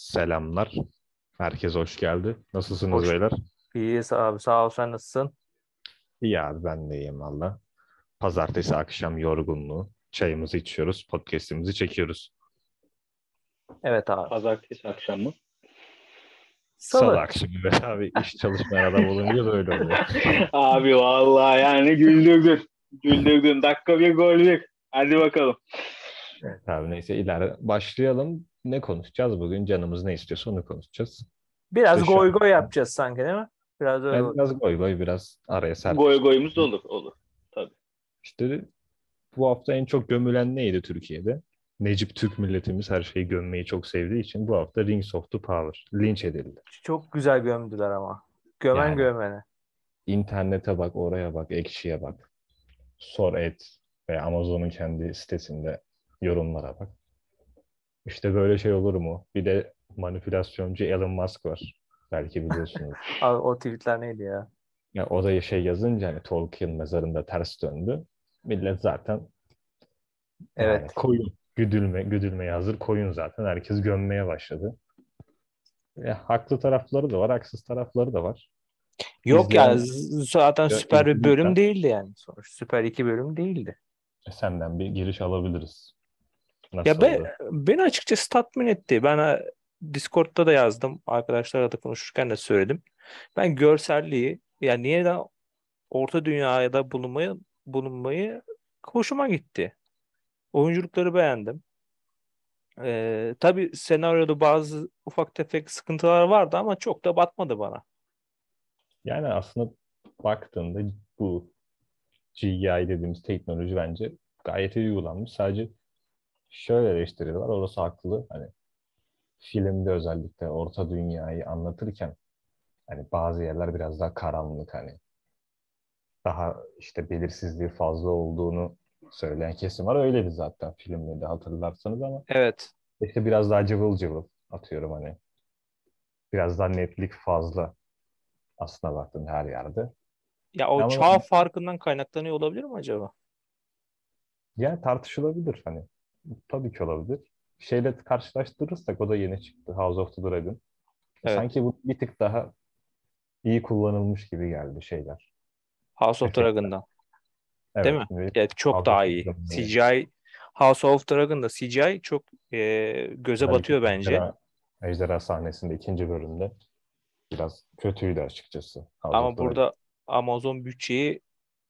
Selamlar. Herkes hoş geldi. Nasılsınız Hoş. beyler? İyiyiz abi sağ ol sen nasılsın? İyi abi ben de iyiyim valla. Pazartesi akşam yorgunluğu. Çayımızı içiyoruz, podcast'imizi çekiyoruz. Evet abi. Pazartesi akşamı. Salı, Salı. akşamı ve abi iş çalışmayan adam olunca böyle oluyor. Abi vallahi yani güldürdün. Güldürdün. Dakika bir gol bir. Hadi bakalım. Evet abi neyse ileride başlayalım. Ne konuşacağız bugün? Canımız ne istiyorsa onu konuşacağız. Biraz İşte goy goy yapacağız sanki değil mi? Biraz öyle. Ben biraz goy goy biraz araya serpiştim. Goy goyumuz da olur. Olur. İşte bu hafta en çok gömülen neydi Türkiye'de? Necip Türk milletimiz her şeyi gömmeyi çok sevdiği için bu hafta Rings of the Power linç edildi. Çok güzel gömdüler ama. Gömen Yani. gömene. İnternete bak, oraya bak, Ekşi'ye bak. Sor et ve Amazon'un kendi sitesinde yorumlara bak. İşte böyle şey olur mu? Bir de manipülasyoncu Elon Musk var. Belki biliyorsunuz. Abi, o tweetler neydi ya? Ya o da şey yazınca hani Tolkien mezarında ters döndü. Millet zaten Evet. yani koyun güdülme güdülmeye hazır koyun zaten. Herkes gömmeye başladı. Ya, haklı tarafları da var, haksız tarafları da var. Yok İzleyen- ya zaten süper bir bölüm değildi yani. Sonuç süper iki bölüm değildi. Senden bir giriş alabiliriz. Nasıl Ya be, oldu? beni açıkçası tatmin etti. Ben e, Discord'da da yazdım. Arkadaşlarla da konuşurken de söyledim. Ben görselliği yani yeniden Orta Dünya'da bulunmayı bulunmayı hoşuma gitti. Oyunculukları beğendim. Ee, tabii senaryoda bazı ufak tefek sıkıntılar vardı ama çok da batmadı bana. Yani aslında baktığında bu CGI dediğimiz teknoloji bence gayet iyi uygulanmış. Sadece şöyle eleştiri var. Orası haklı. Hani filmde özellikle orta dünyayı anlatırken hani bazı yerler biraz daha karanlık hani daha işte belirsizliği fazla olduğunu söyleyen kesim var. Öyleydi zaten filmde de hatırlarsanız ama Evet. işte biraz daha cıvıl cıvıl atıyorum hani. Biraz daha netlik fazla aslına baktığın her yerde. Ya o Ama- çağ farkından kaynaklanıyor olabilir mi acaba? Yani tartışılabilir hani. Tabii ki olabilir. Şeyle karşılaştırırsak o da yeni çıktı. House of the Dragon. Evet. Sanki bu bir tık daha iyi kullanılmış gibi geldi şeyler. House of. Dragon'dan. Evet, Değil mi? ve Evet çok House daha iyi. CGI House of Dragon'da CGI çok e, göze özellikle batıyor bence. Ejderha, Ejderha sahnesinde ikinci bölümde biraz kötüydü açıkçası. House Ama Dragon. burada Amazon bütçeyi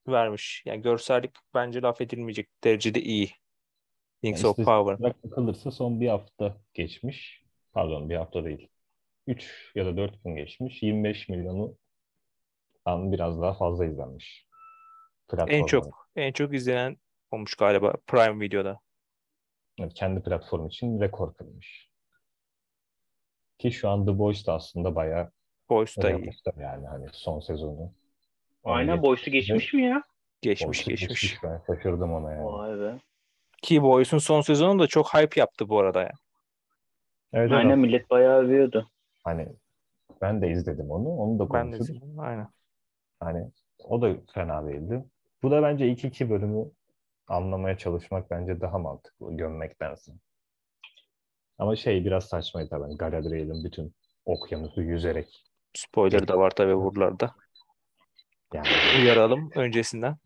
vermiş. Yani görsellik bence laf edilmeyecek derecede iyi. Rings Yani of Power. bakılırsa son bir hafta geçmiş. Pardon bir hafta değil. 3 ya da 4 gün geçmiş. 25 milyonu an biraz daha fazla izlenmiş. En Platformda. çok en çok izlenen olmuş galiba Prime Video'da. Evet, kendi platform için rekor kırmış. Ki şu an The Boys da aslında bayağı Boys da iyi. yani hani son sezonu. Aynen boysu geçmiş mi ya? Geçmiş Boys'u geçmiş. Ben şaşırdım ona yani. Vay be. Ki Boys'un son sezonu da çok hype yaptı bu arada ya. Evet, Aynen evet. millet bayağı övüyordu. Hani ben de izledim onu. Onu da Ben de izledim. Aynen. Hani o da fena değildi. Bu da bence ilk iki bölümü anlamaya çalışmak bence daha mantıklı gömmektense. Ama şey biraz saçmaydı tabii. Hani Galadriel'in bütün okyanusu yüzerek Spoiler da var tabii buralarda. yani Uyaralım öncesinden.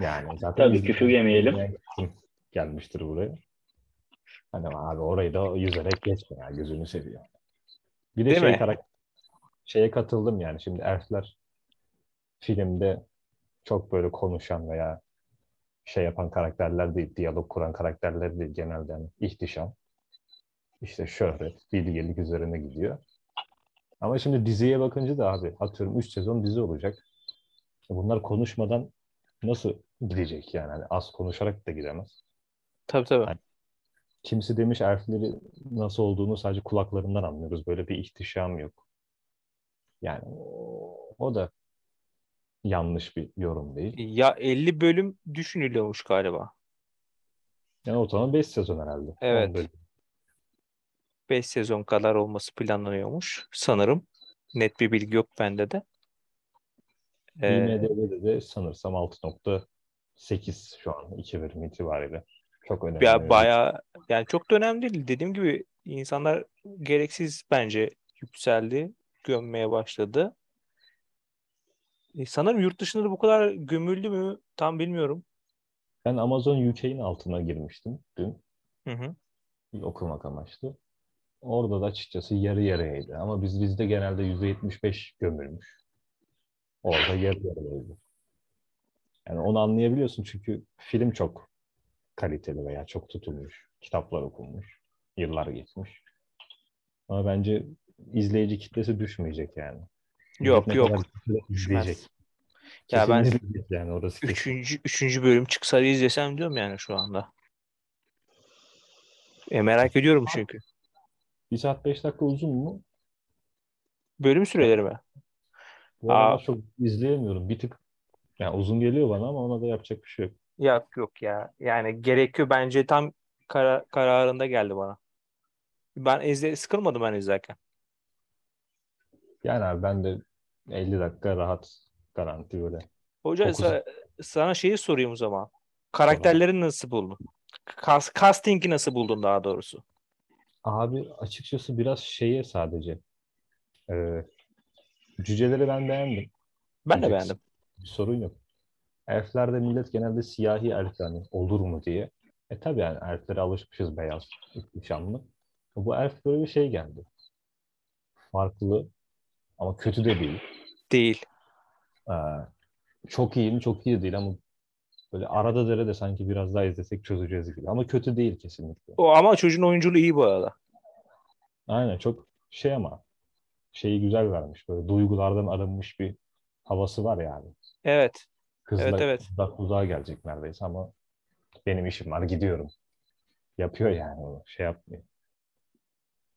yani zaten Tabii küfür yemeyelim. Gelmiştir buraya. Hani abi orayı da yüzerek geçme ya gözünü seviyor. Bir de Değil şey mi? karak- şeye katıldım yani şimdi elfler filmde çok böyle konuşan veya şey yapan karakterler değil, diyalog kuran karakterler değil genelde hani ihtişam. İşte şöhret, bilgelik üzerine gidiyor. Ama şimdi diziye bakınca da abi atıyorum 3 sezon dizi olacak. Bunlar konuşmadan nasıl gidecek yani? Hani az konuşarak da gidemez. Tabii tabii. Aynen. Kimisi demiş elfleri nasıl olduğunu sadece kulaklarından anlıyoruz. Böyle bir ihtişam yok. Yani o, da yanlış bir yorum değil. Ya 50 bölüm düşünülüyormuş galiba. Yani ortalama 5 sezon herhalde. Evet. bölüm. 5 sezon kadar olması planlanıyormuş sanırım. Net bir bilgi yok bende de. Ee, IMDb'de de sanırsam 6.8 şu an 2 bölüm itibariyle. Çok önemli. ya bayağı yani çok da önemli değil. Dediğim gibi insanlar gereksiz bence yükseldi, gömmeye başladı. E, sanırım yurt dışında da bu kadar gömüldü mü tam bilmiyorum. Ben Amazon UK'nin altına girmiştim dün Hı hı. bir okumak amaçlı. Orada da açıkçası yarı yarıyaydı. Ama biz bizde genelde %75 gömülmüş. Orada yarı yarıyaydı. Yani onu anlayabiliyorsun çünkü film çok kaliteli veya çok tutulmuş. Kitaplar okunmuş. Yıllar geçmiş. Ama bence izleyici kitlesi düşmeyecek yani. Yok Ne yok. kadar izleyecek. Ya ben yani orası üçüncü, üçüncü bölüm çıksa izlesem diyorum yani şu anda. E, merak ediyorum çünkü. Bir saat beş dakika uzun mu? Bölüm süreleri mi? Bu Aa. çok izleyemiyorum. Bir tık yani uzun geliyor bana ama ona da yapacak bir şey yok. Yok yok ya. Yani gerekiyor bence tam kara- kararında geldi bana. Ben izle sıkılmadım ben izlerken. Yani abi ben de 50 dakika rahat garanti böyle. Hoca Dokuz- sa- sana şeyi sorayım o zaman. Karakterleri nasıl buldun? Kas- casting'i nasıl buldun daha doğrusu? Abi açıkçası biraz şeye sadece e, cüceleri ben beğendim. Ben de beğendim. Bir sorun yok. Elflerde millet genelde siyahi elf yani olur mu diye. E tabii yani elflere alışmışız beyaz, ihtişamlı. Bu elf böyle bir şey geldi. Farklı ama kötü de değil. Değil. Ee, çok iyi mi? Çok iyi değil ama böyle arada derede sanki biraz daha izlesek çözeceğiz gibi. Ama kötü değil kesinlikle. O ama çocuğun oyunculuğu iyi bu arada. Aynen çok şey ama şeyi güzel vermiş. Böyle duygulardan arınmış bir havası var yani. Evet. Kızla Evet, evet. uzak uzağa gelecek neredeyse ama benim işim var gidiyorum. Yapıyor yani onu. Şey yapmıyor.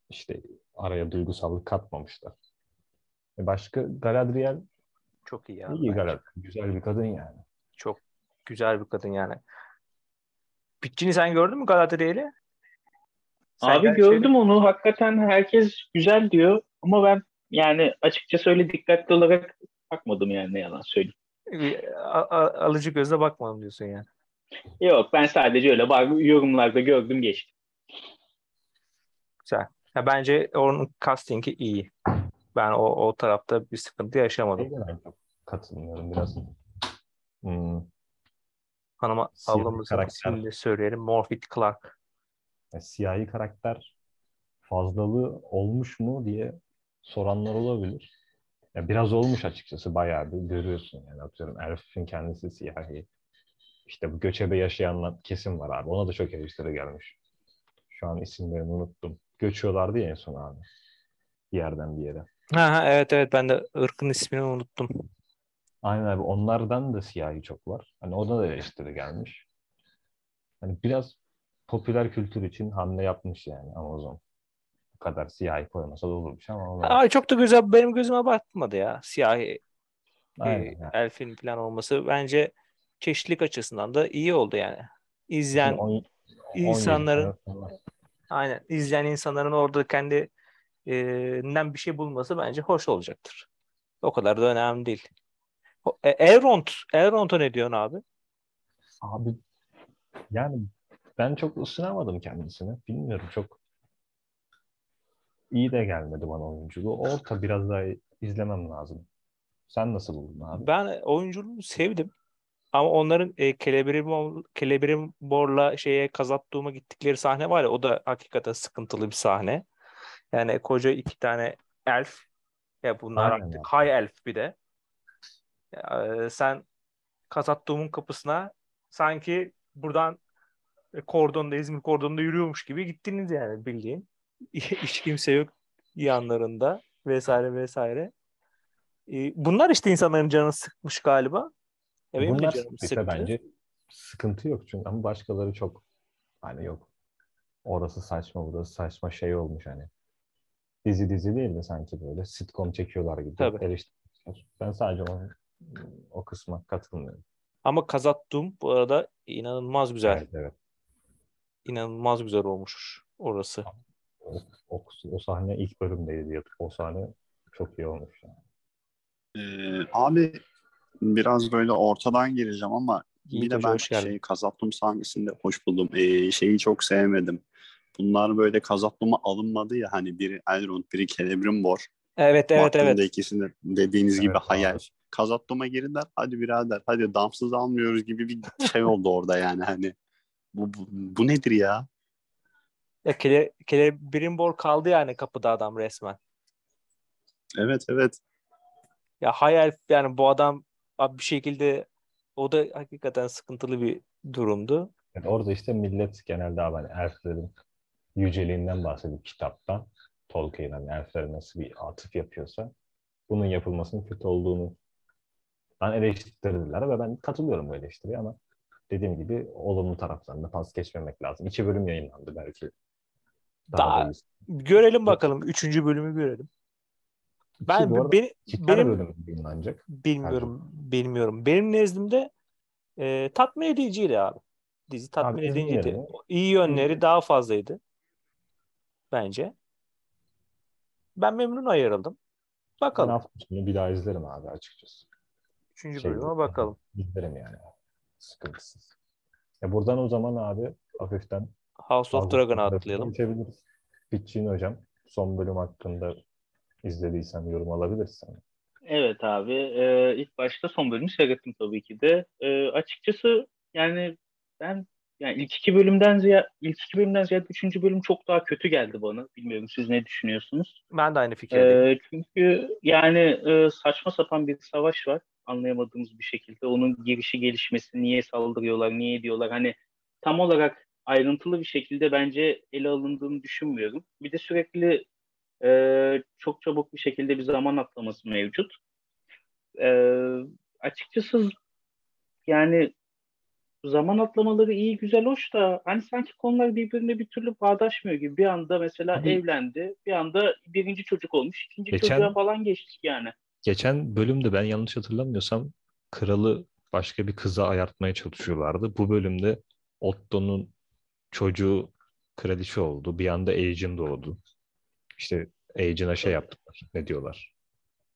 İşte araya duygusallık katmamışlar. E başka Galadriel Çok iyi ya. iyi bence. Galadriel. Güzel bir kadın yani. Çok güzel bir kadın yani. Pitch'ini sen gördün mü Galadriel'i? Sen Abi gördüm onu. Hakikaten herkes güzel diyor. Ama ben yani açıkçası öyle dikkatli olarak bakmadım yani ne yalan söyleyeyim. Bir a- alıcı gözle bakmadım diyorsun yani. Yok ben sadece öyle bak yorumlarda gördüm geçtim. Güzel. Ya bence onun castingi iyi. Ben o, o tarafta bir sıkıntı yaşamadım. Ben çok katılmıyorum biraz. Hmm, Hanıma Siyah ablamızın karakter. ismini de söyleyelim. Morphy Clark. ya siyahi karakter fazlalığı olmuş mu diye soranlar olabilir. Ya biraz olmuş açıkçası bayağı bir görüyorsun yani atıyorum Elf'in kendisi siyahi. İşte bu göçebe yaşayanlar kesim var abi. Ona da çok eleştiri gelmiş. Şu an isimlerini unuttum. Göçüyorlardı ya en son abi. Bir yerden bir yere. Ha, ha, evet evet ben de ırkın ismini unuttum. Aynen abi onlardan da siyahi çok var. Hani ona da eleştiri gelmiş. Hani biraz popüler kültür için hamle yapmış yani Amazon. Kadar siyahi koymasa da olurmuş ama Ay çok da güzel benim gözüme batmadı ya. Siyahi Aynen e, yani. elfin falan olması bence çeşitlilik açısından da iyi oldu yani. İzleyen On- 17 insanların aynen izleyen insanların orada kendi e, nden bir şey bulması bence hoş olacaktır. O kadar da önemli değil. E, Elrond, Elrond'a ne diyorsun abi? Abi yani ben çok ısınamadım kendisine. Bilmiyorum çok iyi de gelmedi bana oyunculuğu. Orta biraz daha izlemem lazım. Sen nasıl buldun abi? Ben oyunculuğunu sevdim. Ama onların e, Celebrimbor, Celebrimbor'la şeye Kazatduğum'a gittikleri sahne var ya o da hakikaten sıkıntılı bir sahne. Yani koca iki tane elf ya bunlar Aynen artık high elf bir de. E, sen Kazatduğum'un kapısına sanki buradan e, kordonda İzmir kordonda yürüyormuş gibi gittiniz yani bildiğin. Hiç kimse yok yanlarında vesaire vesaire. E, bunlar işte insanların canını sıkmış galiba. Ya benim de Bunlar canım sıktı. bence sıkıntı yok çünkü ama başkaları çok hani yok. Orası saçma, burası saçma şey olmuş hani. Dizi dizi değil de sanki böyle sitcom çekiyorlar gibi Tabii. eleştiriyorlar. Ben sadece o, o kısma katılmıyorum. Ama Kazattum bu arada inanılmaz güzel. Evet, evet. İnanılmaz güzel olmuş orası. O, o, o sahne ilk bölümdeydi. ya. O sahne çok iyi olmuş. Yani. Ee, abi biraz böyle ortadan gireceğim ama Yiğit bir de Hoca ben şeyi Kazatlum sahnesinde hoş buldum. Ee, şeyi çok sevmedim. bunlar böyle kazaplama alınmadı ya hani biri Elrond biri Celebrimbor. Evet evet Baktığında evet. ikisinde dediğiniz gibi Evet, hayal. abi. Kazaplama girdiler hadi birader hadi damsız almıyoruz gibi bir şey oldu orada yani hani. Bu, bu, bu nedir ya? Ya Kele, Celebrimbor kaldı yani kapıda adam resmen. Evet evet. Ya hayal yani bu adam abi bir şekilde o da hakikaten sıkıntılı bir durumdu. Yani orada işte millet genelde abi hani elflerin yüceliğinden bahsedip kitapta Tolkien hani elflere nasıl bir atıf yapıyorsa bunun yapılmasının kötü olduğunu ben eleştirdiler ve ben katılıyorum bu eleştiriye ama dediğim gibi olumlu taraflarında pas geçmemek lazım. İki bölüm yayınlandı belki. Daha- da iyisi. Görelim bakalım. Üçüncü bölümü görelim. İki Ben arada beni, benim bölüm yayınlanacak. bilmiyorum bilmiyorum. Benim nezdimde e, tatmin ediciydi abi. Dizi tatmin Abi ediciydi. izleyelim. İyi yönleri daha fazlaydı. Bence. Ben memnun ayrıldım. Ben Bakalım. hafta sonu bir daha izlerim abi açıkçası. Üçüncü Şey, bölüme bakalım. İzlerim yani. Sıkıntısız. Ya buradan o zaman abi hafiften House of Dragon'a atlayalım. Geçebiliriz. Fitchin hocam son bölüm hakkında izlediysen yorum alabilirsin. Evet abi. Ee, ilk başta son bölümü seyrettim tabii ki de. Ee, açıkçası yani ben yani ilk iki bölümden ziyade ilk iki bölümden ziyade üçüncü bölüm çok daha kötü geldi bana. Bilmiyorum siz ne düşünüyorsunuz? Ben de aynı fikirdeyim. Ee, çünkü yani e, saçma sapan bir savaş var anlayamadığımız bir şekilde. Onun girişi gelişmesi, niye saldırıyorlar, niye ediyorlar hani tam olarak ayrıntılı bir şekilde bence ele alındığını düşünmüyorum. Bir de sürekli e, çok çabuk bir şekilde bir zaman atlaması mevcut. E, açıkçası yani zaman atlamaları iyi, güzel, hoş da hani sanki konular birbirine bir türlü bağdaşmıyor gibi. Bir anda mesela Abi- evlendi, bir anda birinci çocuk olmuş, ikinci Geçen- çocuğa falan geçtik yani. Geçen bölümde ben yanlış hatırlamıyorsam kralı başka bir kıza ayartmaya çalışıyorlardı. Bu bölümde Otto'nun çocuğu kraliçe oldu. Bir anda Aegon doğdu. İşte Aegon'a şey yaptılar. Ne diyorlar? İşte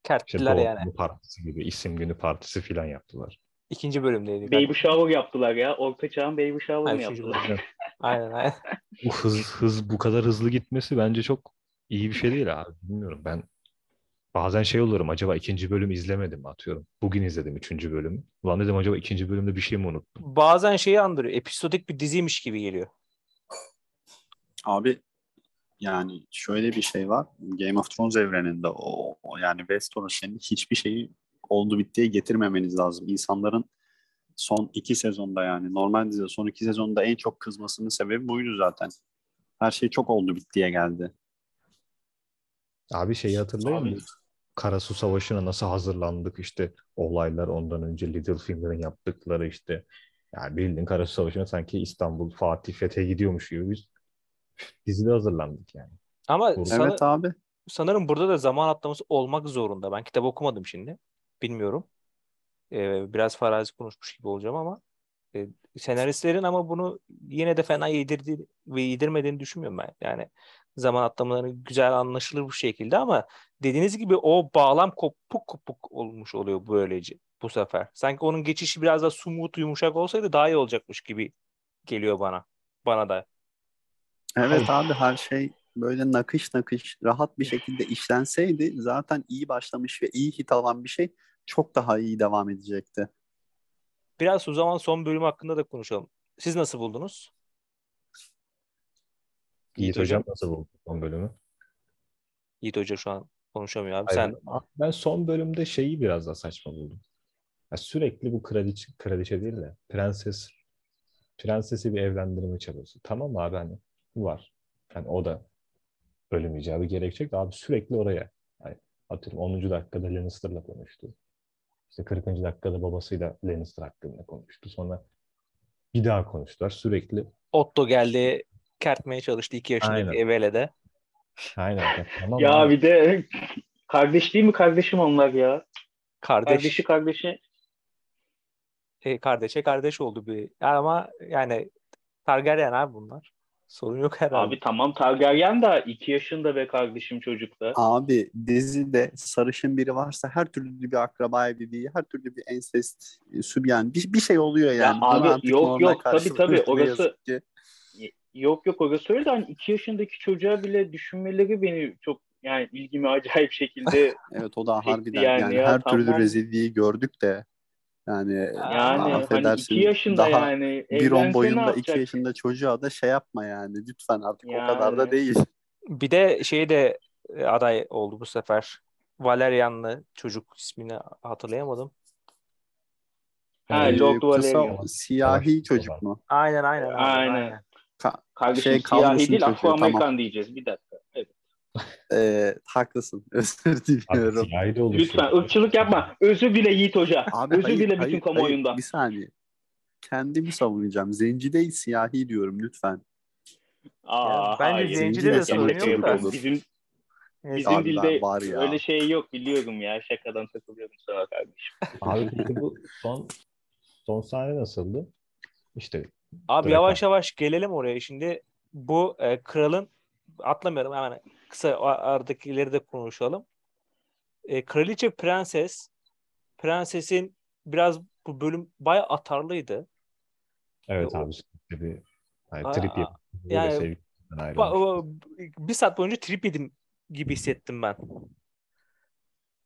Kerttiler doğum yani. günü partisi gibi, isim günü partisi filan yaptılar. İkinci bölümdeydi. Baby shower yaptılar ya. Orta çağın baby shower mı yaptılar? bölüm. Aynen aynen. Bu hız, hız bu kadar hızlı gitmesi bence çok iyi bir şey değil abi. Bilmiyorum ben bazen şey oluyorum acaba ikinci bölüm izlemedim mi atıyorum. Bugün izledim üçüncü bölümü. Ulan dedim acaba ikinci bölümde bir şey mi unuttum? Bazen şeyi andırıyor. Episodik bir diziymiş gibi geliyor. Abi yani şöyle bir şey var. Game of Thrones evreninde o, o yani Westeros'un hiçbir şeyi oldu bittiye getirmemeniz lazım. İnsanların son iki sezonda yani normal dizide son iki sezonda en çok kızmasının sebebi buydu zaten. Her şey çok oldu bittiye geldi. Abi şeyi Abi. mı? Karasu Savaşı'na nasıl hazırlandık işte olaylar ondan önce Littlefinger'ın yaptıkları işte yani bildiğin Karasu Savaşı'na sanki İstanbul Fatih Fethi'ye gidiyormuş gibi biz dizide hazırlandık yani. Ama Doğru. sana- Evet abi. sanırım burada da zaman atlaması olmak zorunda. Ben kitap okumadım şimdi. Bilmiyorum. Ee, biraz farazi konuşmuş gibi olacağım ama e, senaristlerin ama bunu yine de fena yedirdi ve yedirmediğini düşünmüyorum ben. Yani zaman atlamaları güzel anlaşılır bu şekilde ama dediğiniz gibi o bağlam kopuk kopuk olmuş oluyor böylece bu sefer. Sanki onun geçişi biraz daha smooth yumuşak olsaydı daha iyi olacakmış gibi geliyor bana. Bana da. Evet abi her şey böyle nakış nakış rahat bir şekilde işlenseydi zaten iyi başlamış ve iyi hit alan bir şey çok daha iyi devam edecekti. Biraz o zaman son bölüm hakkında da konuşalım. Siz nasıl buldunuz? Yiğit hocam. Hocam nasıl buldu son bölümü? Yiğit Hoca şu an konuşamıyor abi. Hayır, Sen ben, ben son bölümde şeyi biraz daha saçma buldum. Ya sürekli bu kraliçe, kraliçe değil de prenses prensesi bir evlendirme çabası. Tamam abi hani var. Yani o da ölüm icabı gerekecek abi sürekli oraya. Yani atıyorum 10. dakikada Lannister'la konuştu. İşte 40. dakikada babasıyla Lannister hakkında konuştu. Sonra bir daha konuştular. Sürekli Otto geldi kertmeye çalıştı 2 yaşındaki. Evele'de. aynen ya tamam Ya abi. bir de kardeş değil mi kardeşim onlar ya? Kardeş, Kardeşi kardeşi. e, kardeşe kardeş oldu bir. Ama yani Targaryen abi bunlar. Sorun yok herhalde. Abi tamam Targaryen da 2 yaşında be kardeşim çocukta. Abi dizide sarışın biri varsa her türlü bir akraba evliliği, her türlü bir ensest, e, sübyan bir, bir şey oluyor yani. abi, Bunu artık yok, yok, tabii, tabii, orası-. Yok yok orası öyle de hani 2 yaşındaki çocuğa bile düşünmeleri beni çok yani ilgimi acayip şekilde Evet o da harbiden yani yani, ya, her türlü tamam. rezilliği gördük de yani, yani hani affedersin 2 yaşında daha yani bir on boyunda 2 yapacak? yaşında çocuğa da şey yapma yani lütfen artık o Yani. kadar da değil. Bir de şey de e, aday oldu bu sefer. Valerian'lı çocuk ismini hatırlayamadım. Ha, Ee, Lord Valerian. siyahi çocuk mu? Aynen aynen. aynen, Aynen. aynen. Ka- Kardeşim Şey, siyahi değil çocuğu, Afro-Amerikan tamam. diyeceğiz bir dakika. Evet. Ee, haklısın. Özür diliyorum. de. Lütfen ırkçılık yapma. Özür dile Yiğit Hoca. Abi Özür hayır, dile bütün hayır, hayır. kamuoyundan. Bir saniye. Kendimi savunacağım. Zenci değil siyahi diyorum lütfen. Aa, Ya bence hayır. zencide de sorun yok da. Bizim bizim Abi dilde var ya. öyle şey yok biliyorum ya. Şakadan takılıyorum sana kardeşim. Abi peki bu son son sahne nasıldı? İşte Abi yavaş yavaş gelelim oraya. Şimdi bu e, kralın atlamayalım hemen kısa o aradakileri de konuşalım. E, Kraliçe Prenses Prensesin biraz bu bölüm bayağı atarlıydı. evet O- abi bir Aa, trip böyle yani- Ba- bir saat boyunca trip yedim gibi hissettim ben.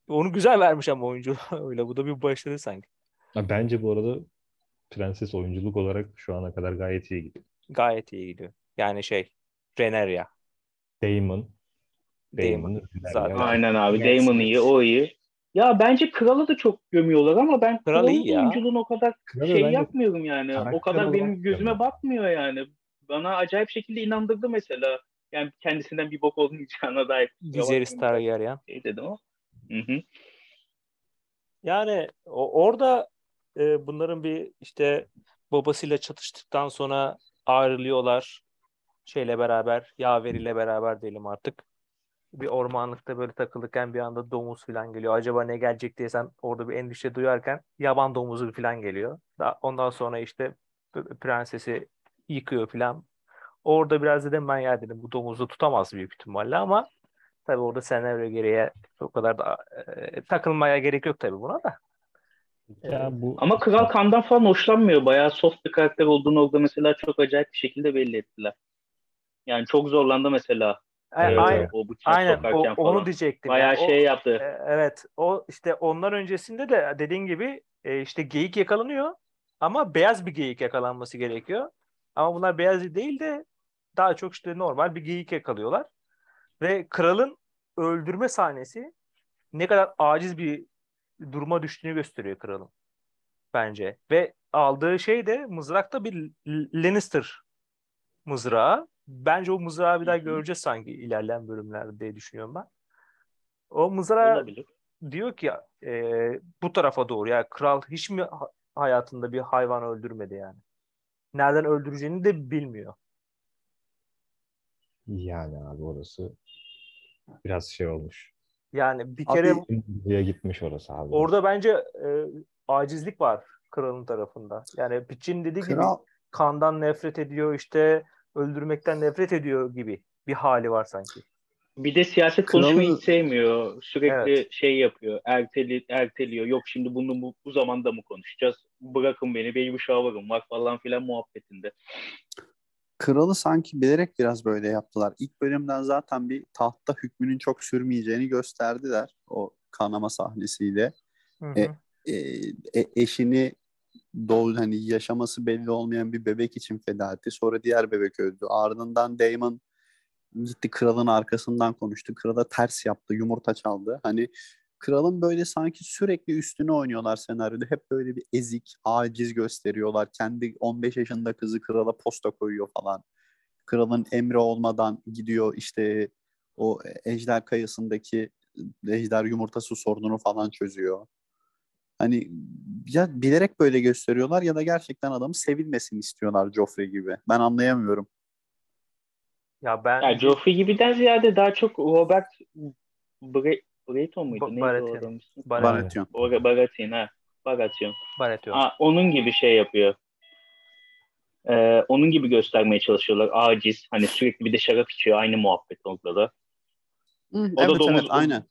Onu güzel vermiş ama oyuncu öyle. Bu da bir başarı sanki. Bence bu arada prenses oyunculuk olarak şu ana kadar gayet iyi gidiyor. Gayet iyi gidiyor. Yani şey Reneria. Damon. Damon. Damon. Zaten. Aynen abi. Damon iyi, o iyi. Ya bence Kral'ı da çok gömüyorlar ama ben Kral Kral'ın iyi ya. oyunculuğunu o kadar Kralı şey yapmıyorum yani. O kadar benim gözüme gömüyorum. batmıyor yani. Bana acayip şekilde inandırdı mesela. Yani kendisinden bir bok olmayacağına dair. Viserys Targaryen. Şey dedim o. Hı hı. Yani o, orada e, bunların bir işte babasıyla çatıştıktan sonra ayrılıyorlar. Şeyle beraber, yaveriyle beraber diyelim artık. Bir ormanlıkta böyle takılırken bir anda domuz falan geliyor. Acaba ne gelecek diye sen orada bir endişe duyarken yaban domuzu falan geliyor. Daha, ondan sonra işte prensesi yıkıyor falan. Orada biraz dedim ben ya dedim bu domuzu tutamaz büyük ihtimalle ama tabii orada senaryo gereği o kadar da e, takılmaya gerek yok tabii buna da. Ya bu Ama Kral Kan'dan falan hoşlanmıyor. Bayağı soft bir karakter olduğunu orada mesela çok acayip bir şekilde belli ettiler. Yani çok zorlandı mesela. A- Evet, aynen. O bıçak aynen o- sokarken onu falan. diyecektim. Bayağı Yani o- şey yaptı. e, evet o işte ondan öncesinde de dediğin gibi e, işte geyik yakalanıyor ama beyaz bir geyik yakalanması gerekiyor. Ama bunlar beyaz değil de daha çok işte normal bir geyik yakalıyorlar. Ve kralın öldürme sahnesi ne kadar aciz bir duruma düştüğünü gösteriyor kralın bence. Ve aldığı şey de mızrakta bir Lannister mızrağı. Bence o mızrağı bir daha göreceğiz sanki ilerleyen bölümlerde diye düşünüyorum ben. O mızrağı Olabilir. diyor ki e, bu tarafa doğru ya kral hiç mi ha- hayatında bir hayvan öldürmedi yani. Nereden öldüreceğini de bilmiyor. yani abi orası biraz şey olmuş. Yani bir kere Buraya gitmiş orası abi. orada bence e, acizlik var kralın tarafında. Yani Piçin dediği gibi Kral kandan nefret ediyor işte öldürmekten nefret ediyor gibi bir hali var sanki. Bir de siyaset konuşmayı hiç sevmiyor. Sürekli Evet. şey yapıyor. Erteli, erteliyor. Yok şimdi bunu bu, bu zamanda mı konuşacağız? Bırakın beni. Baby shower'ım var falan filan muhabbetinde. kralı sanki bilerek biraz böyle yaptılar. İlk bölümden zaten bir tahtta hükmünün çok sürmeyeceğini gösterdiler o kanama sahnesiyle. Hı hı. E, e, e- eşini doğu hani yaşaması belli olmayan bir bebek için feda etti. Sonra diğer bebek öldü. Ardından Damon gitti kralın arkasından konuştu. Krala ters yaptı, yumurta çaldı. Hani kralın böyle sanki sürekli üstüne oynuyorlar senaryoda. Hep böyle bir ezik, aciz gösteriyorlar. Kendi 15 yaşında kızı krala posta koyuyor falan. Kralın emri olmadan gidiyor işte o ejder kayasındaki ejder yumurtası sorununu falan çözüyor. Hani ya bilerek böyle gösteriyorlar ya da gerçekten adamı sevilmesini istiyorlar Joffrey gibi. Ben anlayamıyorum. Ya ben Yani Joffrey gibiden ziyade daha çok Robert Bre Baratheon muydu? Ba- Neydi Baratheon. Baratheon. Baratheon ha. Baratheon. Baratheon. Aa, onun gibi şey yapıyor. Ee, onun gibi göstermeye çalışıyorlar. Aciz. Hani sürekli bir de şarap içiyor. Aynı muhabbet orada da. Hı, O da evet domuz- evet aynen.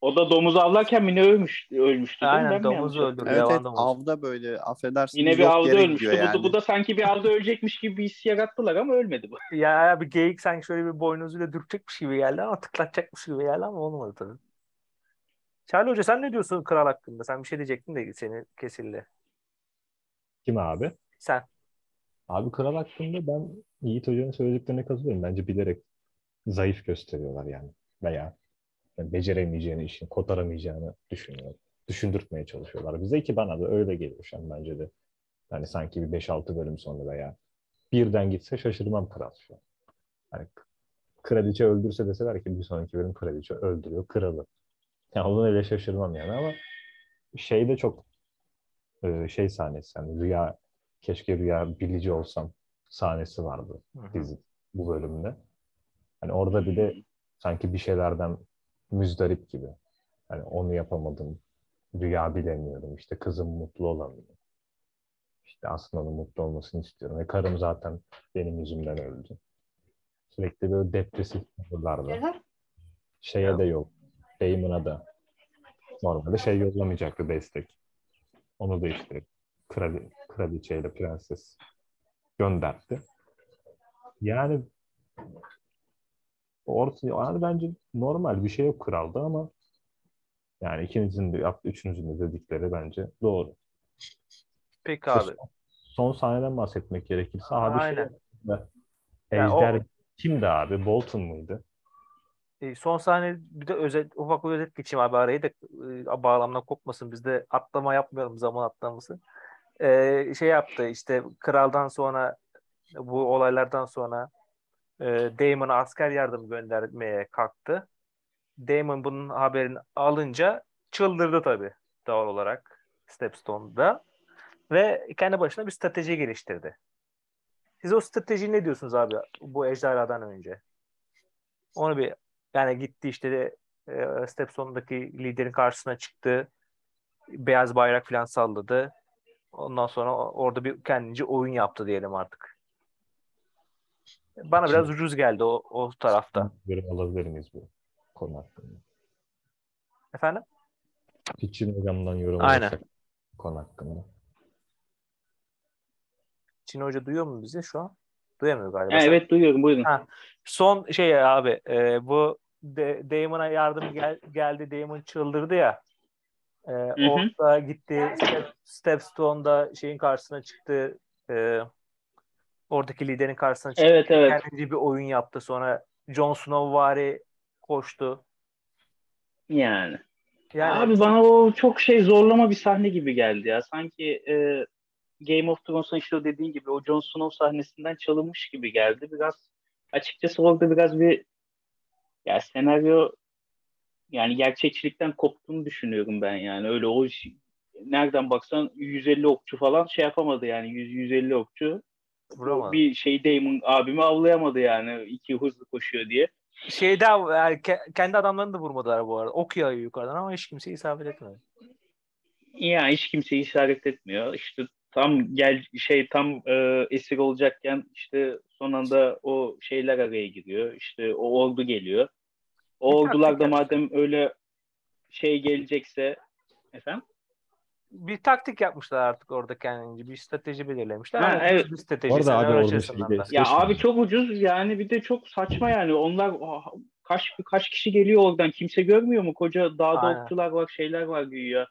O da domuz avlarken mi ne ölmüş, ölmüştü? Aynen domuz öldürdü. Evet, evet domuz. avda böyle affedersiniz Yine bir avda ölmüştü. gidiyor Bu, da, yani. bu da sanki bir avda ölecekmiş gibi bir his yarattılar ama ölmedi bu. Ya bir geyik sanki şöyle bir boynuzuyla dürtecekmiş gibi geldi ama tıklatacakmış gibi geldi ama olmadı tabii. Charlie Hoca sen ne diyorsun kral hakkında? Sen bir şey diyecektin de seni kesildi. Kim abi? Sen. Abi Kral hakkında ben Yiğit Hoca'nın söylediklerine katılıyorum. Bence bilerek zayıf gösteriyorlar yani. Veya yani beceremeyeceğini, işini kotaramayacağını düşünüyor. Düşündürtmeye çalışıyorlar bize ki bana da öyle geliyor şu an bence de. Yani sanki bir 5-6 bölüm sonra veya birden gitse şaşırmam Kral şu an. Hani kraliçe öldürse deseler ki bir sonraki bölüm kraliçe öldürüyor kralı. Yani onu öyle şaşırmam yani ama şey de çok e, şey sahnesi yani rüya keşke rüya bilici olsam sahnesi vardı dizi bu bölümde. Hani orada bir de sanki bir şeylerden müzdarip gibi. Hani onu yapamadım. Rüya bilemiyorum. İşte kızım mutlu olamıyor. İşte aslında onun mutlu olmasını istiyorum. Ve karım zaten benim yüzümden öldü. Sürekli böyle depresif tavırlarda. Şeye de yok. Damon'a da. Normalde şey yollamayacaktı destek. Onu da işte krali, kraliçeyle prenses gönderdi. Yani orta, yani bence normal bir şey yok kralda ama yani ikinizin de yaptı, üçünüzün de dedikleri bence doğru. Peki abi. Son sahneden bahsetmek gerekirse abi şey Aynen. yaptı. Yani o- Ejder kimdi abi? Bolton muydu? E, son sahne bir de özet, ufak bir özet geçeyim abi arayı da e, bağlamdan kopmasın. Biz de atlama yapmayalım zaman atlaması. E, şey yaptı işte kraldan sonra bu olaylardan sonra e, Daemon'a asker yardım göndermeye kalktı. Daemon bunun haberini alınca çıldırdı tabii doğal olarak Stepstone'da ve kendi başına bir strateji geliştirdi. Siz o strateji ne diyorsunuz abi bu ejderhadan önce? Onu bir yani gitti işte de e, Stepstone'daki liderin karşısına çıktı. Beyaz bayrak falan salladı. Ondan sonra orada bir kendince oyun yaptı diyelim artık. Bana biraz ucuz geldi o, o tarafta. Yorum alabilir miyiz bu konu hakkında? Efendim? Pitch'in hocamdan yorum Aynen. alırsak konu hakkında. Çin Hoca duyuyor mu bizi şu an? Duyamıyor galiba. Ha, evet duyuyorum buyurun. Ha. Son şey abi e, bu De- Damon'a yardım gel- geldi. Damon çıldırdı ya. E, orada gitti. Step, Stepstone'da şeyin karşısına çıktı. E, oradaki liderin karşısına çıktı. Evet evet. Kendince bir oyun yaptı. Sonra Jon Snow vari koştu. Yani. Yani Abi bana o çok şey zorlama bir sahne gibi geldi ya. Sanki e, Game of Thrones'un işte o dediğin gibi o Jon Snow sahnesinden çalınmış gibi geldi. Biraz açıkçası orada biraz bir ya senaryo yani gerçekçilikten koptuğunu düşünüyorum ben yani. Öyle o nereden baksan 150 okçu falan şey yapamadı yani 100 150 okçu vuramadı. bir şey Damon abimi avlayamadı yani iki hızlı koşuyor diye. Şeyde yani ke- kendi adamlarını da vurmadılar bu arada. Ok yağıyor yukarıdan ama hiç kimse isabet etmedi. Yani hiç kimse işaret etmiyor. İşte tam gel şey tam e, esir olacakken işte son anda o şeyler araya giriyor. İşte o ordu geliyor. O ordular da madem öyle şey gelecekse efendim bir taktik yapmışlar artık orada kendince. Bir strateji belirlemişler. Ha, ama evet. bir strateji. Orada abi da. ya abi çok ucuz yani bir de çok saçma yani. Onlar kaç kaç kişi geliyor oradan kimse görmüyor mu? Koca dağda Aynen. okçular var, şeyler var güya.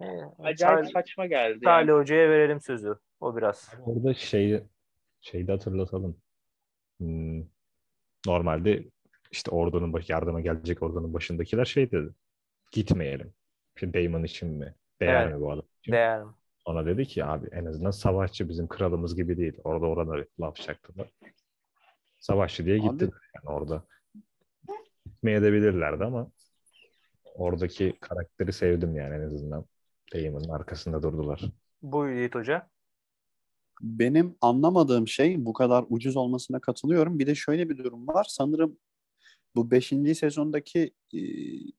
Ee, Acayip Salih- saçma geldi. Salih Yani. Hoca'ya verelim sözü. O biraz. Orada şeyi şeyde hatırlatalım. Hmm, normalde işte ordunun baş, yardıma gelecek ordunun başındakiler şey dedi. Gitmeyelim. İşte Daemon için mi? Değer Evet. mi bu adam? Değer. Ona dedi ki abi en azından savaşçı bizim kralımız gibi değil. Orada orada laf çaktılar. Savaşçı diye Abi- gitti yani orada. Gitmeye de bilirlerdi ama oradaki karakteri sevdim yani en azından. Daemon'un arkasında durdular. Buyur Yiğit Hoca. Benim anlamadığım şey bu kadar ucuz olmasına katılıyorum. Bir de şöyle bir durum var. Sanırım bu 5. sezondaki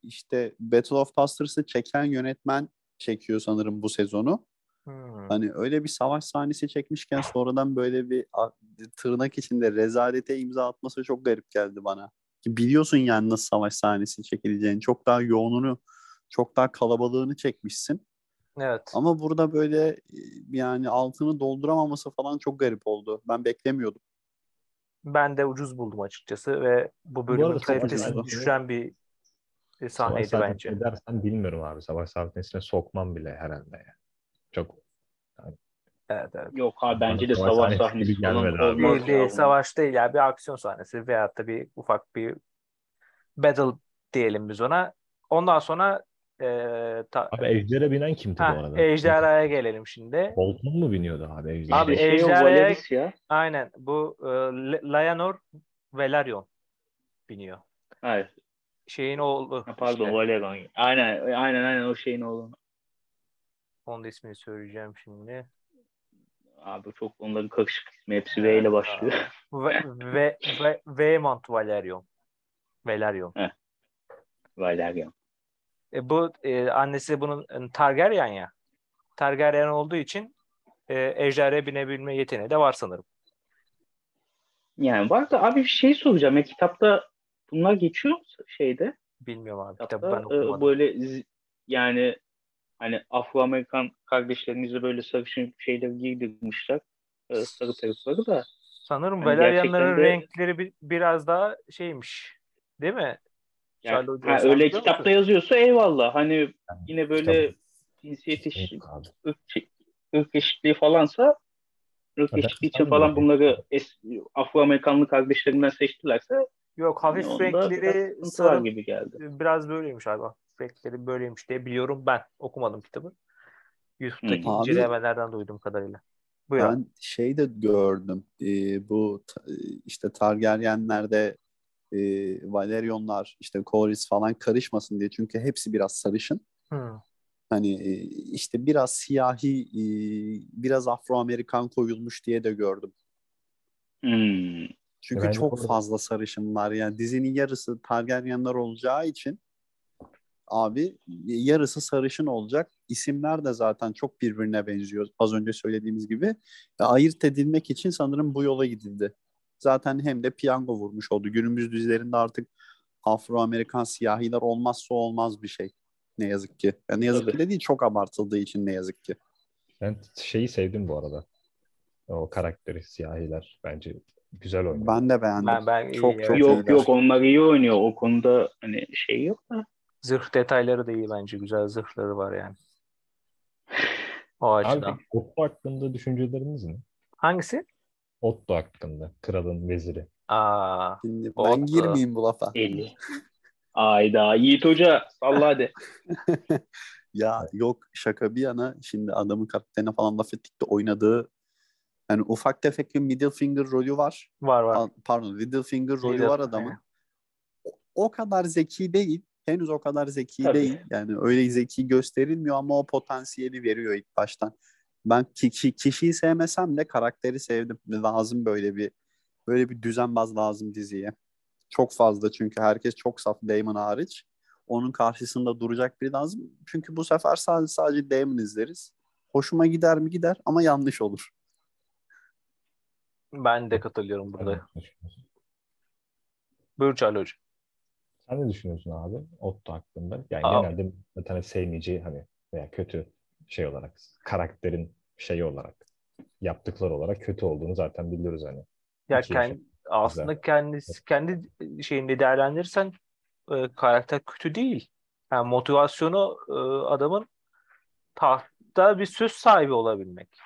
işte Battle of Bastards'ı çeken yönetmen çekiyor sanırım bu sezonu. Hmm. Hani öyle bir savaş sahnesi çekmişken sonradan böyle bir a- tırnak içinde rezalete imza atması çok garip geldi bana. Ki biliyorsun yani nasıl savaş sahnesi çekileceğini. Çok daha yoğununu, çok daha kalabalığını çekmişsin. Evet. Ama burada böyle e, yani altını dolduramaması falan çok garip oldu. Ben beklemiyordum. Ben de ucuz buldum açıkçası ve bu bölümün savaş kalitesini düşüren bir bir Savaş sahneydi sahnesi bence. dersen bilmiyorum abi. Savaş sahnesine sokmam bile herhalde yani. Çok Evet, evet. Yok abi bence de Savaş savaş sahnesi sahnesi gibi gelmedi abi. Değil, ya değil, savaş değil ya bir aksiyon sahnesi veyahut da bir ufak bir battle diyelim biz ona. Ondan sonra eee ta, Abi Ejder'e binen kimdi ha, bu arada? ejderhaya gelelim şimdi. Bolton mu biniyordu abi Ejder'e? Abi, Şey ejderhaya- ya. Aynen bu e, Layanor Velaryon biniyor. Hayır. Şeyin oğlu. Ha, Pardon işte. Valeron. Aynen aynen aynen o şeyin oğlu. Onun ismini söyleyeceğim şimdi. Abi çok onların karışık ismi. Hepsi V ile başlıyor. Ve, ve, ve, Veemont Valerion. Velaryon. Valerian. E, bu e, annesi bunun e, Targaryen ya. Targaryen olduğu için e, ejderhaya binebilme yeteneği de var sanırım. Yani var da abi bir şey soracağım. Ya, kitapta bunlar geçiyor mu şeyde? Bilmiyorum abi. Kitapta ben e, okumadım. böyle yani hani Afro-Amerikan kardeşlerimize böyle sarışın şeyleri giydirmişler. E, sarı perukları da. Sanırım hani Valeryanların gerçekten de- renkleri bir, biraz daha şeymiş. Değil mi? Yani, ha, öyle kitapta musun? yazıyorsa eyvallah. Hani Yani yine böyle kitap- cinsiyet eşit, Yok abi. ırk, eşitliği falansa ırk eşitliği için falan bunları es- Afro-Amerikanlı kardeşlerinden seçtilerse Yok hafif biraz renkleri sarı, gibi geldi. biraz böyleymiş abi. Hafif renkleri böyleymiş diye biliyorum ben. Okumadım kitabı. YouTube'daki Hmm. Abi- incelemelerden duyduğum kadarıyla. Buyur. Ben şey de gördüm. e, bu ta- işte Targaryenlerde e, Valerionlar, işte Corlys falan karışmasın diye. Çünkü hepsi biraz sarışın. Hmm. Hani e, işte biraz siyahi, e, biraz Afro-Amerikan koyulmuş diye de gördüm. Hmm. Çünkü Bence çok orada- fazla sarışınlar. Yani dizinin yarısı Targaryenler olacağı için abi yarısı sarışın olacak. İsimler de zaten çok birbirine benziyor. Az önce söylediğimiz gibi. E, ayırt edilmek için sanırım bu yola gidildi. Zaten hem de piyango vurmuş oldu. Günümüz dizilerinde artık Afro-Amerikan siyahiler olmazsa olmaz bir şey. Ne yazık ki. Yani ne yazık Tabii. ki de değil çok abartıldığı için ne yazık ki. Ben şeyi sevdim bu arada. O karakteri siyahiler bence güzel oynuyor. Ben de beğendim. Ben, ben Çok iyi, çok evet. yok yok onlar iyi oynuyor. O konuda hani şey yok da. Zırh detayları da iyi bence. Güzel zırhları var yani. O açıdan. Abi Otto hakkında düşünceleriniz ne? Hangisi? Otto hakkında. Kralın veziri. Aa, Şimdi O ben da- girmeyeyim bu lafa. 50. Ayda Yiğit Hoca salla hadi. Ya yok şaka bir yana şimdi adamın karakterine falan laf ettik de oynadığı yani ufak tefek bir middle finger rolü var. var var. Pardon little finger rolü Middle- var adamın. O- O kadar zeki değil. Henüz o kadar zeki Tabii. değil. Yani öyle zeki gösterilmiyor ama o potansiyeli veriyor ilk baştan. Ben kişi, kişiyi sevmesem de karakteri sevdim. Lazım böyle bir böyle bir düzenbaz lazım diziye. Çok fazla çünkü herkes çok saf Damon hariç. Onun karşısında duracak biri lazım. Çünkü bu sefer sadece, sadece Damon izleriz. Hoşuma gider mi gider ama yanlış olur. Ben de katılıyorum burada. Buyur Charlie Hoca. Sen ne düşünüyorsun abi Otto hakkında? Yani Aa. genelde zaten hani sevmeyeceği hani veya kötü şey olarak karakterin şeyi olarak yaptıkları olarak kötü olduğunu zaten biliyoruz hani. Ya kend- yaşa- aslında kendisi kendi şeyinde değerlendirirsen e, karakter kötü değil. Yani motivasyonu e, adamın tahtta bir söz sahibi olabilmek.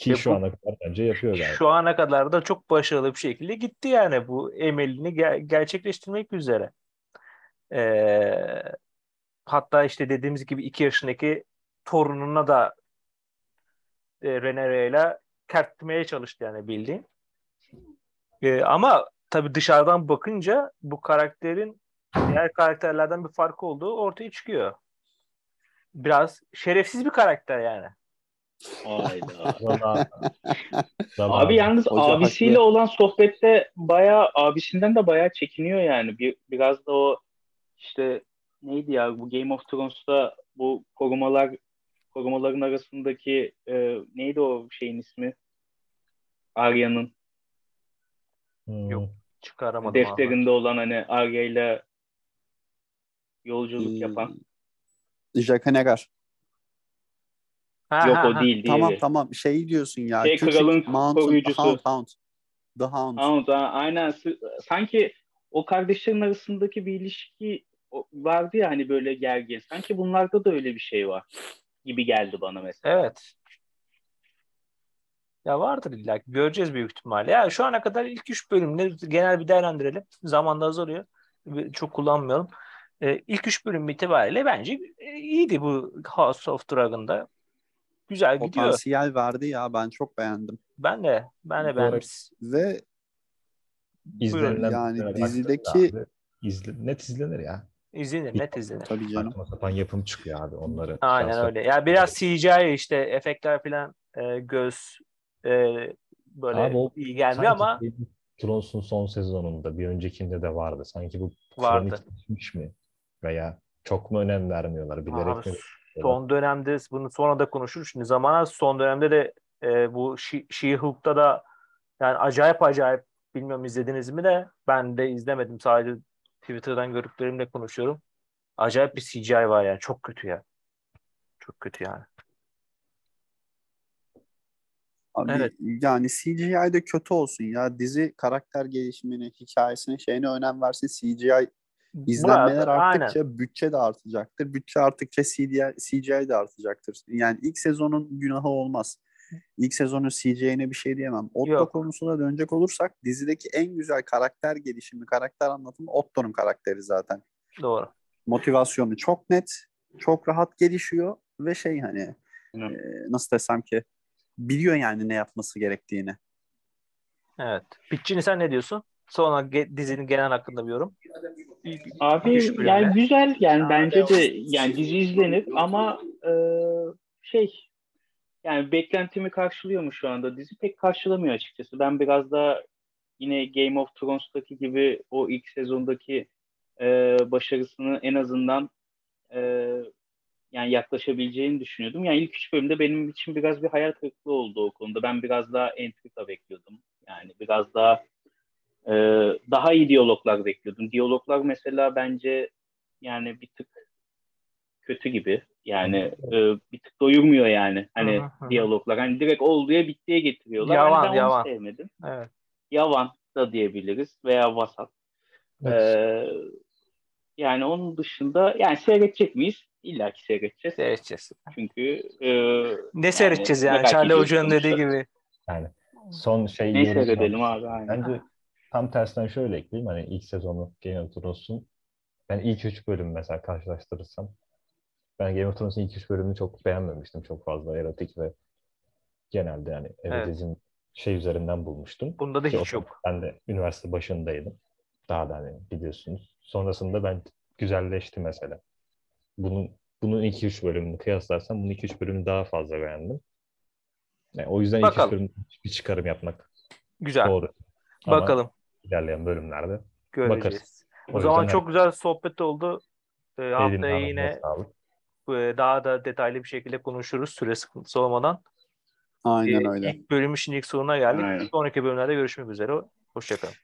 Ki Ve şu bu- ana kadar bence yapıyor galiba. Şu ana kadar da çok başarılı bir şekilde gitti yani bu emelini ger- gerçekleştirmek üzere. Ee, hatta işte dediğimiz gibi iki yaşındaki torununa da e, Renere ile kertmeye çalıştı yani bildiğin. Ee, ama tabii dışarıdan bakınca bu karakterin diğer karakterlerden bir farkı olduğu ortaya çıkıyor. Biraz şerefsiz bir karakter yani. Ayda. Zala- Zala- Abi yalnız Hoca abisiyle haklı. olan sohbette bayağı abisinden de bayağı çekiniyor yani. Bir, biraz da o işte neydi ya bu Game of Thrones'ta bu korumalar korumaların arasındaki e, neydi o şeyin ismi? Arya'nın. Hmm. Yok. Çıkaramadım abi. defterinde olan hani Arya ile yolculuk Ee, yapan. Jaka Negar. Ha, Yok ha, o değil Tamam diğeri. tamam şey diyorsun ya. Şey, küçük kralın Mountain, koruyucusu. Hound, Hound. The Hound. Hound, ha, aynen. Sanki o kardeşlerin arasındaki bir ilişki vardı ya hani böyle gergin. Sanki bunlarda da öyle bir şey var gibi geldi bana mesela. Evet. Ya vardır illa ki. Göreceğiz büyük ihtimalle. Ya şu ana kadar ilk üç bölümle genel bir değerlendirelim. Zamanda azalıyor. Çok kullanmayalım. Ee, ilk üç bölüm itibariyle bence e, iyiydi bu House of Dragon'da. Güzel gidiyor. Potansiyel verdi ya ben çok beğendim. Ben de ben de beğendim. Ve İzlenilen Yani dizideki- abi, izle, net izlenir ya. İzlenir, net izlenir. tabii canım. Saçma sapan yapım çıkıyor abi onları. Aynen şahsen- öyle. Ya biraz CGI işte efektler falan e, göz e, böyle Abi o iyi gelmiyor ama Thrones'un son sezonunda bir öncekinde de vardı. Sanki bu Vardı. mi? Veya çok mu önem vermiyorlar? Bilerek Abi, mi? Son dönemde bunu sonra da konuşuruz. Şimdi zamana son dönemde de e, bu She- She-Hulk'ta da yani acayip acayip bilmiyorum izlediniz mi de ben de izlemedim. Sadece Twitter'dan gördüklerimle konuşuyorum. Acayip bir CGI var yani. Çok kötü ya. Çok kötü yani. Abi, Evet. Yani CGI'de kötü olsun ya. Dizi karakter gelişimine, hikayesine, şeyine önem versin. CGI izlenmeler Burada- arttıkça bütçe de artacaktır. Bütçe arttıkça CGI, CGI de artacaktır. Yani ilk sezonun günahı olmaz. İlk sezonun CGI'ne bir şey diyemem. Otto Yok. konusuna dönecek olursak dizideki en güzel karakter gelişimi, karakter anlatımı Otto'nun karakteri zaten. Doğru. Motivasyonu çok net, çok rahat gelişiyor ve şey hani Hı. e, nasıl desem ki biliyor yani ne yapması gerektiğini. Evet. Pitchini sen ne diyorsun? Sonra ge- dizinin genel hakkında bir yorum. Abi yani güzel yani bence de yani dizi izlenir ama e, şey yani beklentimi karşılıyor mu şu anda dizi pek karşılamıyor açıkçası. Ben biraz da yine Game of Thrones'taki gibi o ilk sezondaki e, başarısını en azından e, yani yaklaşabileceğini düşünüyordum. Yani ilk üç bölümde benim için biraz bir hayal kırıklığı oldu o konuda. Ben biraz daha entrika bekliyordum. Yani biraz daha e, daha iyi diyaloglar bekliyordum. Diyaloglar mesela bence yani bir tık kötü gibi. Yani e, bir tık doyurmuyor yani. Hani Hı hı diyaloglar. Hani direkt olduğuya bittiye getiriyorlar. Yavan, hani ben yavan. onu sevmedim. Evet. Yavan da diyebiliriz veya vasat. Evet. Ee, yani onun dışında yani seyredecek miyiz? İlla ki seyredeceğiz. Seyredeceğiz. Çünkü e, Ne seyredeceğiz yani? merak Charlie Hoca'nın dediği gibi. Yani son şey Ne seyredelim abi aynen. Bence tam tersinden şöyle ekleyeyim. Hani ilk sezonu Game of Thrones'un ben ilk üç bölüm mesela karşılaştırırsam ben Game of Thrones'un ilk üç bölümünü çok beğenmemiştim. Çok fazla erotik ve genelde yani Evet. erotizm şey üzerinden bulmuştum. Bunda da Ki hiç yok. Ben de üniversite başındaydım. Daha da hani biliyorsunuz. Sonrasında ben güzelleşti mesela. Bunun bunun 2-3 bölümünü kıyaslarsam bunun 2-3 bölümünü daha fazla beğendim. Yani o yüzden 2-3 Bakalım. bölüm bir çıkarım yapmak Güzel. doğru. Ama Bakalım. İlerleyen bölümlerde Göreceğiz. bakarız. O, O zaman çok güzel sohbet oldu. Ee, haftaya yine e, daha da detaylı bir şekilde konuşuruz süre sıkıntısı olmadan. Aynen Ee, öyle. İlk bölümün şimdi ilk sonuna geldik. Aynen. Sonraki bölümlerde görüşmek üzere. Hoşçakalın.